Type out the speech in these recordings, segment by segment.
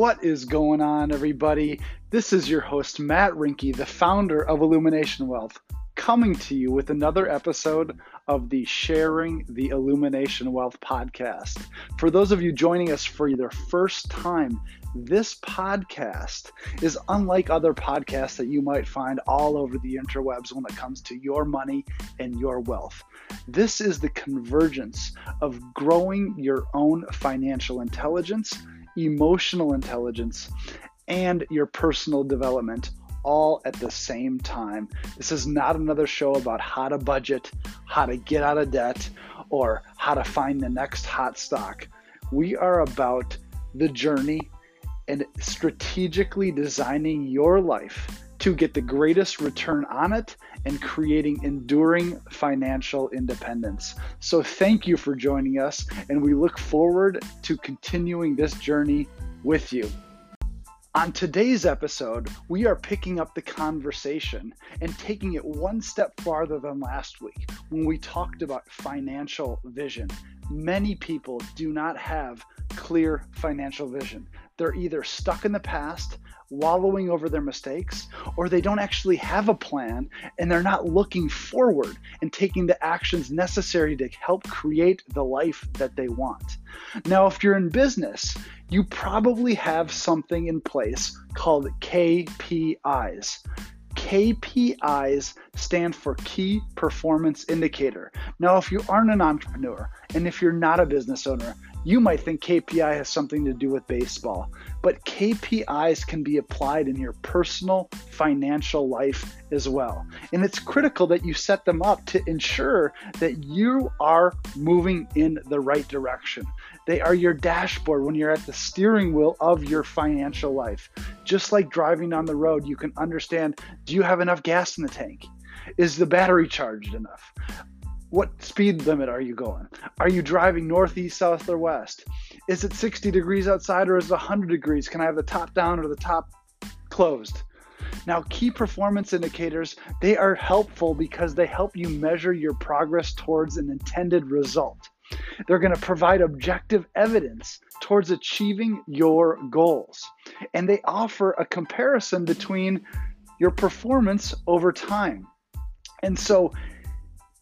What is going on, everybody? This is your host, Matt Rinke, the founder of Illumination Wealth, coming to you with another episode of the Sharing the Illumination Wealth podcast. For those of you joining us for the first time, this podcast is unlike other podcasts that you might find all over the interwebs when it comes to your money and your wealth. This is the convergence of growing your own financial intelligence, emotional intelligence, and your personal development all at the same time. This is not another show about how to budget, how to get out of debt, or how to find the next hot stock. We are about the journey and strategically designing your life to get the greatest return on it and creating enduring financial independence. So, thank you for joining us, and we look forward to continuing this journey with you. On today's episode, we are picking up the conversation and taking it one step farther than last week when we talked about financial vision. Many people do not have clear financial vision. They're either stuck in the past, wallowing over their mistakes, or they don't actually have a plan and they're not looking forward and taking the actions necessary to help create the life that they want. Now, if you're in business, you probably have something in place called KPIs. KPIs stand for Key Performance Indicator. Now, if you aren't an entrepreneur and if you're not a business owner, you might think KPI has something to do with baseball, but KPIs can be applied in your personal financial life as well. And it's critical that you set them up to ensure that you are moving in the right direction. They are your dashboard when you're at the steering wheel of your financial life. Just like driving on the road, you can understand do you have enough gas in the tank? Is the battery charged enough? What speed limit are you going? Are you driving northeast, south, or west? Is it 60 degrees outside or is it 100 degrees? Can I have the top down or the top closed? Now, key performance indicators, they are helpful because they help you measure your progress towards an intended result. They're going to provide objective evidence towards achieving your goals. And they offer a comparison between your performance over time. And so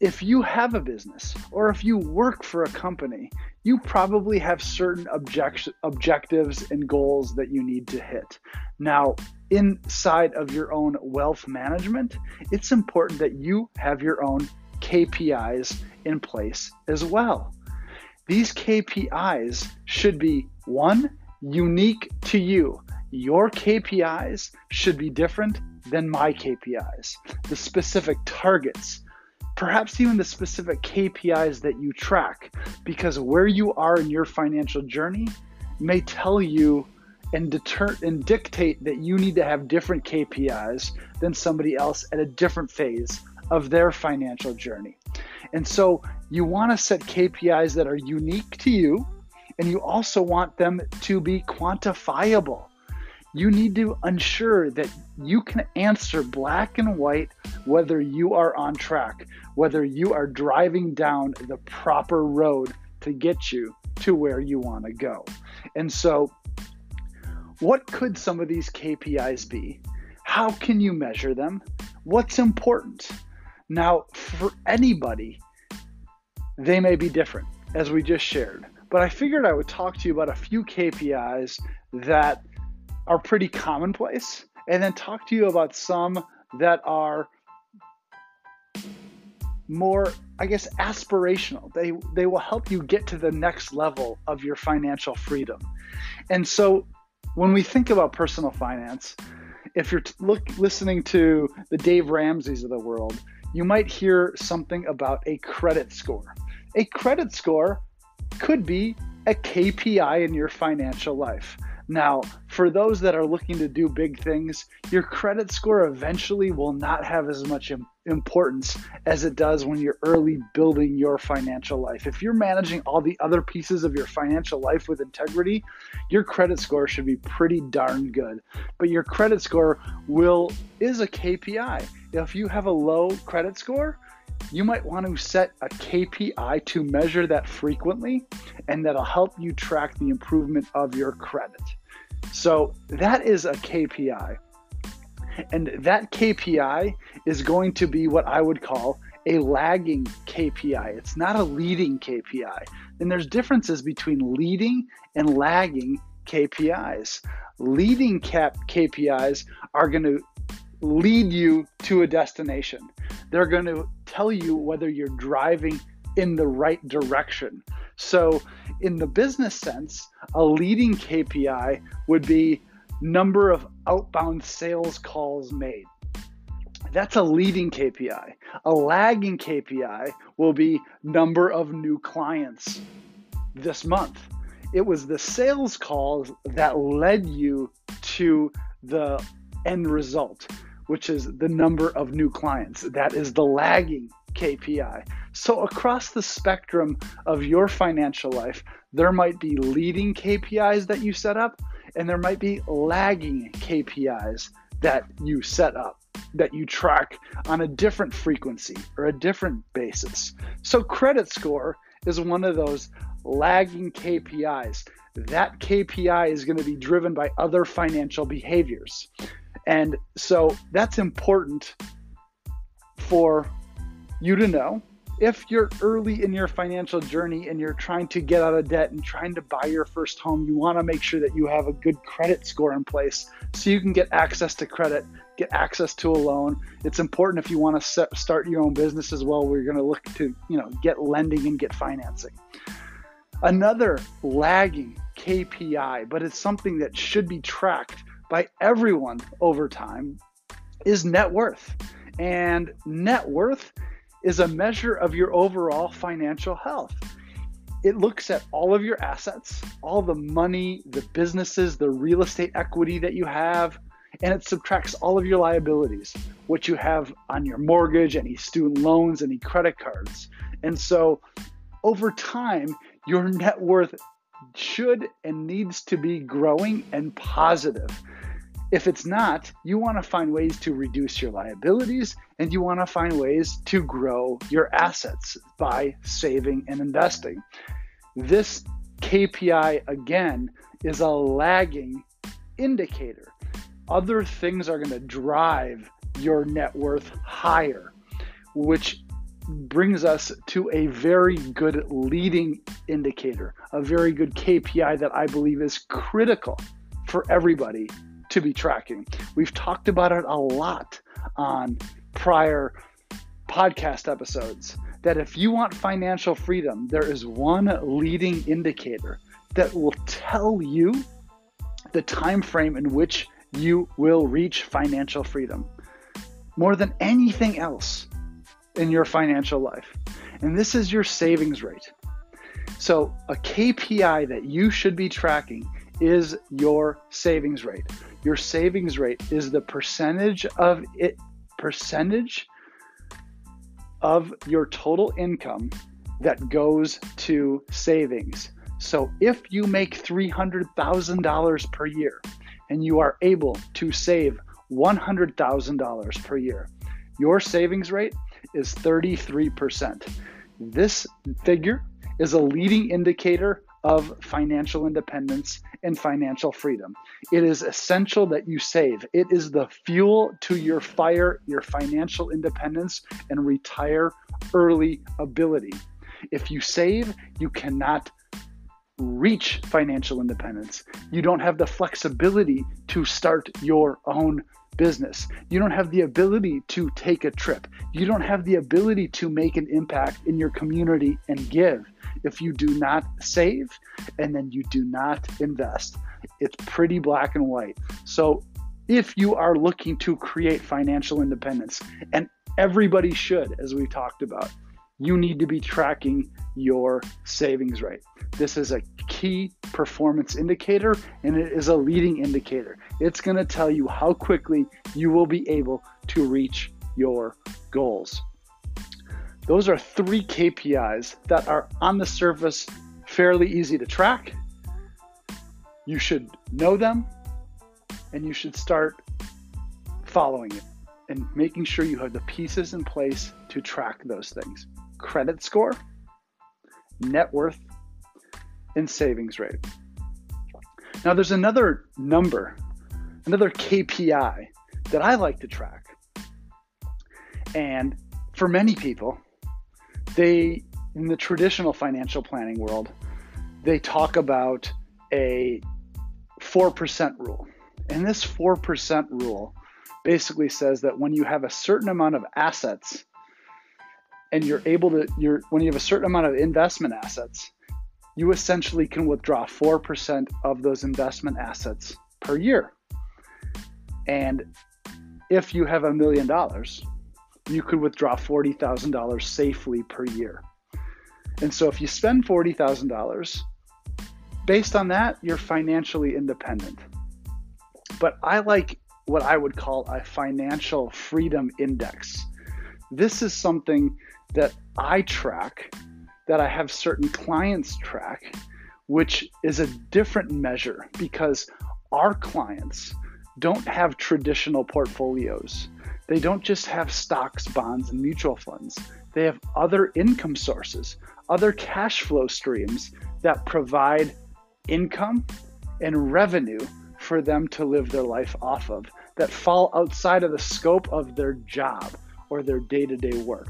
if you have a business or if you work for a company, you probably have certain object- objectives and goals that you need to hit. Now, inside of your own wealth management, it's important that you have your own KPIs in place as well. These KPIs should be one, unique to you. Your KPIs should be different than my KPIs. The specific targets, perhaps even the specific KPIs that you track, because where you are in your financial journey may tell you and deter and dictate that you need to have different KPIs than somebody else at a different phase of their financial journey. And so you want to set KPIs that are unique to you, and you also want them to be quantifiable you need to ensure that you can answer black and white whether you are on track, whether you are driving down the proper road to get you to where you want to go. And so, what could some of these KPIs be? How can you measure them? What's important? Now, for anybody, they may be different, as we just shared. But I figured I would talk to you about a few KPIs that are pretty commonplace, and then talk to you about some that are more i guess aspirational. They they will help you get to the next level of your financial freedom. And so when we think about personal finance if you're t- look listening to the dave ramseys of the world you might hear something about a credit score. A credit score could be a kpi in your financial life now, for those that are looking to do big things, your credit score eventually will not have as much importance as it does when you're early building your financial life. If you're managing all the other pieces of your financial life with integrity, your credit score should be pretty darn good. But your credit score will is a KPI. If you have a low credit score, you might want to set a KPI to measure that frequently, and that'll help you track the improvement of your credit. So that is a KPI. And that KPI is going to be what I would call a lagging KPI. It's not a leading KPI. And there's differences between leading and lagging KPIs. Leading cap KPIs are going to lead you to a destination. They're going to tell you whether you're driving in the right direction. So, in the business sense, a leading KPI would be number of outbound sales calls made. That's a leading KPI. A lagging KPI will be number of new clients this month. It was the sales calls that led you to the end result, which is the number of new clients. That is the lagging KPI. So, across the spectrum of your financial life, there might be leading KPIs that you set up, and there might be lagging KPIs that you set up, that you track on a different frequency or a different basis. So, credit score is one of those lagging KPIs. That KPI is going to be driven by other financial behaviors. And so that's important for you to know if you're early in your financial journey and you're trying to get out of debt and trying to buy your first home, you want to make sure that you have a good credit score in place so you can get access to credit, get access to a loan. It's important if you want to set, start your own business as well. We're going to look to, you know, get lending and get financing. Another lagging KPI, but it's something that should be tracked by everyone over time, is net worth. And net worth is a measure of your overall financial health. It looks at all of your assets, all the money, the businesses, the real estate equity that you have, and it subtracts all of your liabilities, what you have on your mortgage, any student loans, any credit cards. And so over time, your net worth should and needs to be growing and positive. If it's not, you want to find ways to reduce your liabilities and you want to find ways to grow your assets by saving and investing. This KPI, again, is a lagging indicator. Other things are going to drive your net worth higher, which brings us to a very good leading indicator, a very good KPI that I believe is critical for everybody to be tracking. We've talked about it a lot on prior podcast episodes that if you want financial freedom, there is one leading indicator that will tell you the time frame in which you will reach financial freedom. More than anything else in your financial life. And this is your savings rate. So, a KPI that you should be tracking is your savings rate. Your savings rate is the percentage of it percentage of your total income that goes to savings. So if you make $300,000 per year and you are able to save $100,000 per year, your savings rate is 33%. This figure is a leading indicator of financial independence and financial freedom. It is essential that you save. It is the fuel to your fire, your financial independence, and retire early ability. If you save, you cannot reach financial independence. You don't have the flexibility to start your own business. You don't have the ability to take a trip. You don't have the ability to make an impact in your community and give if you do not save and then you do not invest. It's pretty black and white. So, if you are looking to create financial independence, and everybody should, as we talked about, you need to be tracking your savings rate. This is a key performance indicator and it is a leading indicator. It's going to tell you how quickly you will be able to reach your goals. Those are three KPIs that are on the surface fairly easy to track. You should know them and you should start following it and making sure you have the pieces in place to track those things credit score, net worth, and savings rate. Now, there's another number, another KPI that I like to track. And for many people, they, in the traditional financial planning world, they talk about a 4% rule. And this 4% rule basically says that when you have a certain amount of assets and you're able to you're when you have a certain amount of investment assets, you essentially can withdraw 4% of those investment assets per year. And if you have a million dollars, you could withdraw $40,000 safely per year. And so if you spend $40,000, based on that, you're financially independent. But I like what I would call a financial freedom index. This is something that I track, that I have certain clients track, which is a different measure because our clients don't have traditional portfolios. They don't just have stocks, bonds, and mutual funds. They have other income sources, other cash flow streams that provide income and revenue for them to live their life off of that fall outside of the scope of their job or their day to day work.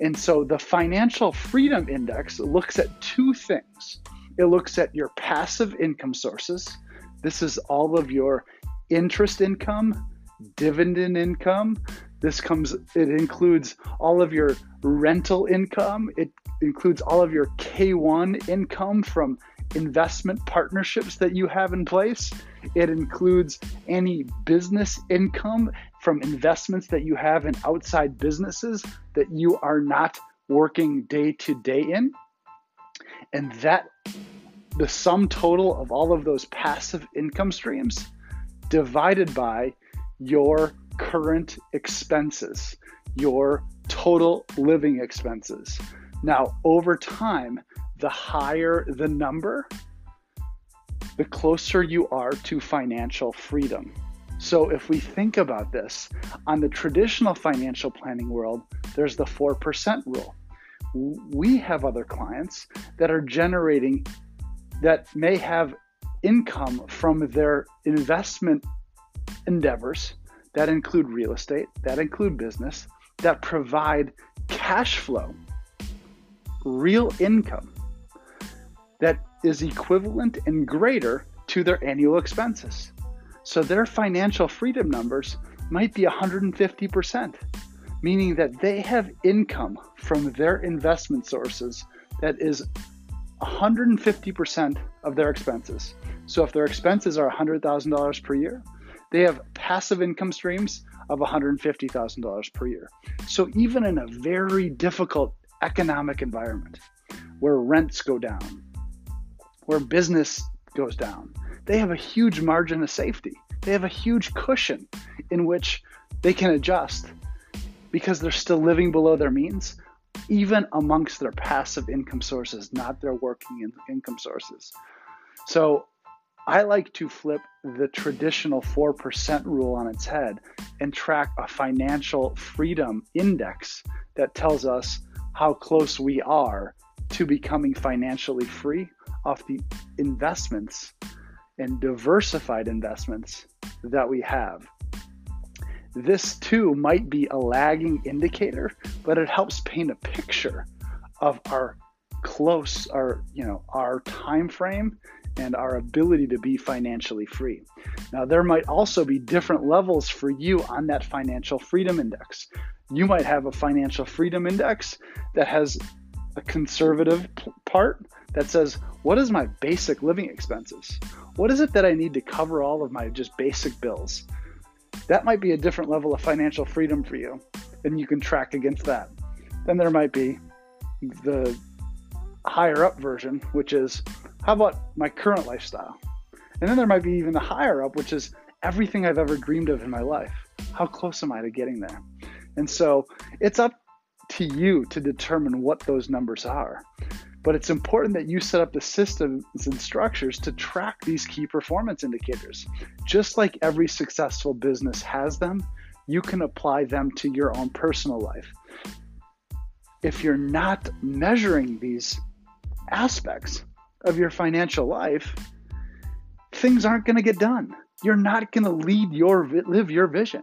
And so the Financial Freedom Index looks at two things it looks at your passive income sources. This is all of your interest income, dividend income. This comes, it includes all of your rental income. It includes all of your K1 income from investment partnerships that you have in place. It includes any business income from investments that you have in outside businesses that you are not working day to day in. And that, the sum total of all of those passive income streams divided by your current expenses, your total living expenses. Now, over time, the higher the number, the closer you are to financial freedom. So, if we think about this, on the traditional financial planning world, there's the 4% rule. We have other clients that are generating, that may have income from their investment endeavors that include real estate, that include business, that provide cash flow, real income that is equivalent and greater to their annual expenses. So their financial freedom numbers might be 150%, meaning that they have income from their investment sources that is 150% of their expenses. So if their expenses are $100,000 per year, they have passive income streams of $150,000 per year. So even in a very difficult economic environment where rents go down, where business goes down. They have a huge margin of safety. They have a huge cushion in which they can adjust because they're still living below their means, even amongst their passive income sources, not their working income sources. So I like to flip the traditional 4% rule on its head and track a financial freedom index that tells us how close we are to becoming financially free off the investments and diversified investments that we have. This too might be a lagging indicator, but it helps paint a picture of our close our you know our time frame and our ability to be financially free. Now there might also be different levels for you on that financial freedom index. You might have a financial freedom index that has a conservative part that says, what is my basic living expenses? What is it that I need to cover all of my just basic bills? That might be a different level of financial freedom for you, and you can track against that. Then there might be the higher up version, which is, how about my current lifestyle? And then there might be even the higher up, which is everything I've ever dreamed of in my life. How close am I to getting there? And so it's up to you to determine what those numbers are. But it's important that you set up the systems and structures to track these key performance indicators. Just like every successful business has them, you can apply them to your own personal life. If you're not measuring these aspects of your financial life, things aren't going to get done. You're not going to lead your live your vision.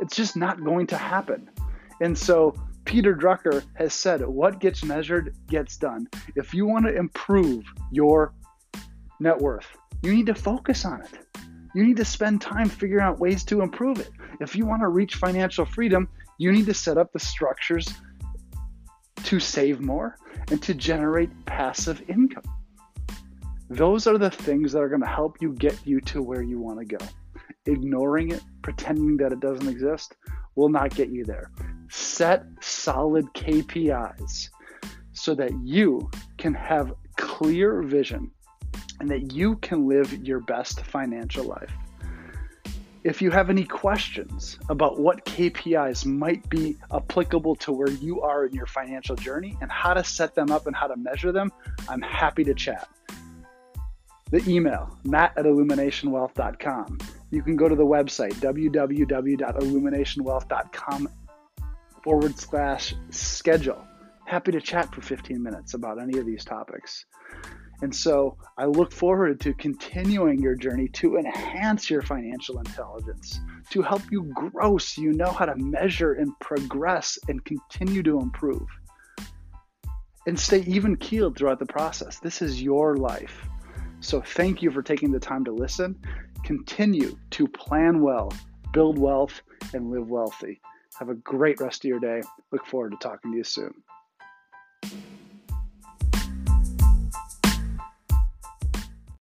It's just not going to happen. And so Peter Drucker has said, what gets measured gets done. If you want to improve your net worth, you need to focus on it. You need to spend time figuring out ways to improve it. If you want to reach financial freedom, you need to set up the structures to save more and to generate passive income. Those are the things that are going to help you get you to where you want to go. Ignoring it, pretending that it doesn't exist, will not get you there. Set solid KPIs so that you can have clear vision and that you can live your best financial life. If you have any questions about what KPIs might be applicable to where you are in your financial journey and how to set them up and how to measure them, I'm happy to chat. The email, matt at illuminationwealth.com. You can go to the website, www.illuminationwealth.com forward slash schedule. Happy to chat for 15 minutes about any of these topics. And so I look forward to continuing your journey to enhance your financial intelligence, to help you grow so you know how to measure and progress and continue to improve. And stay even keeled throughout the process. This is your life. So thank you for taking the time to listen. Continue to plan well, build wealth, and live wealthy. Have a great rest of your day. Look forward to talking to you soon.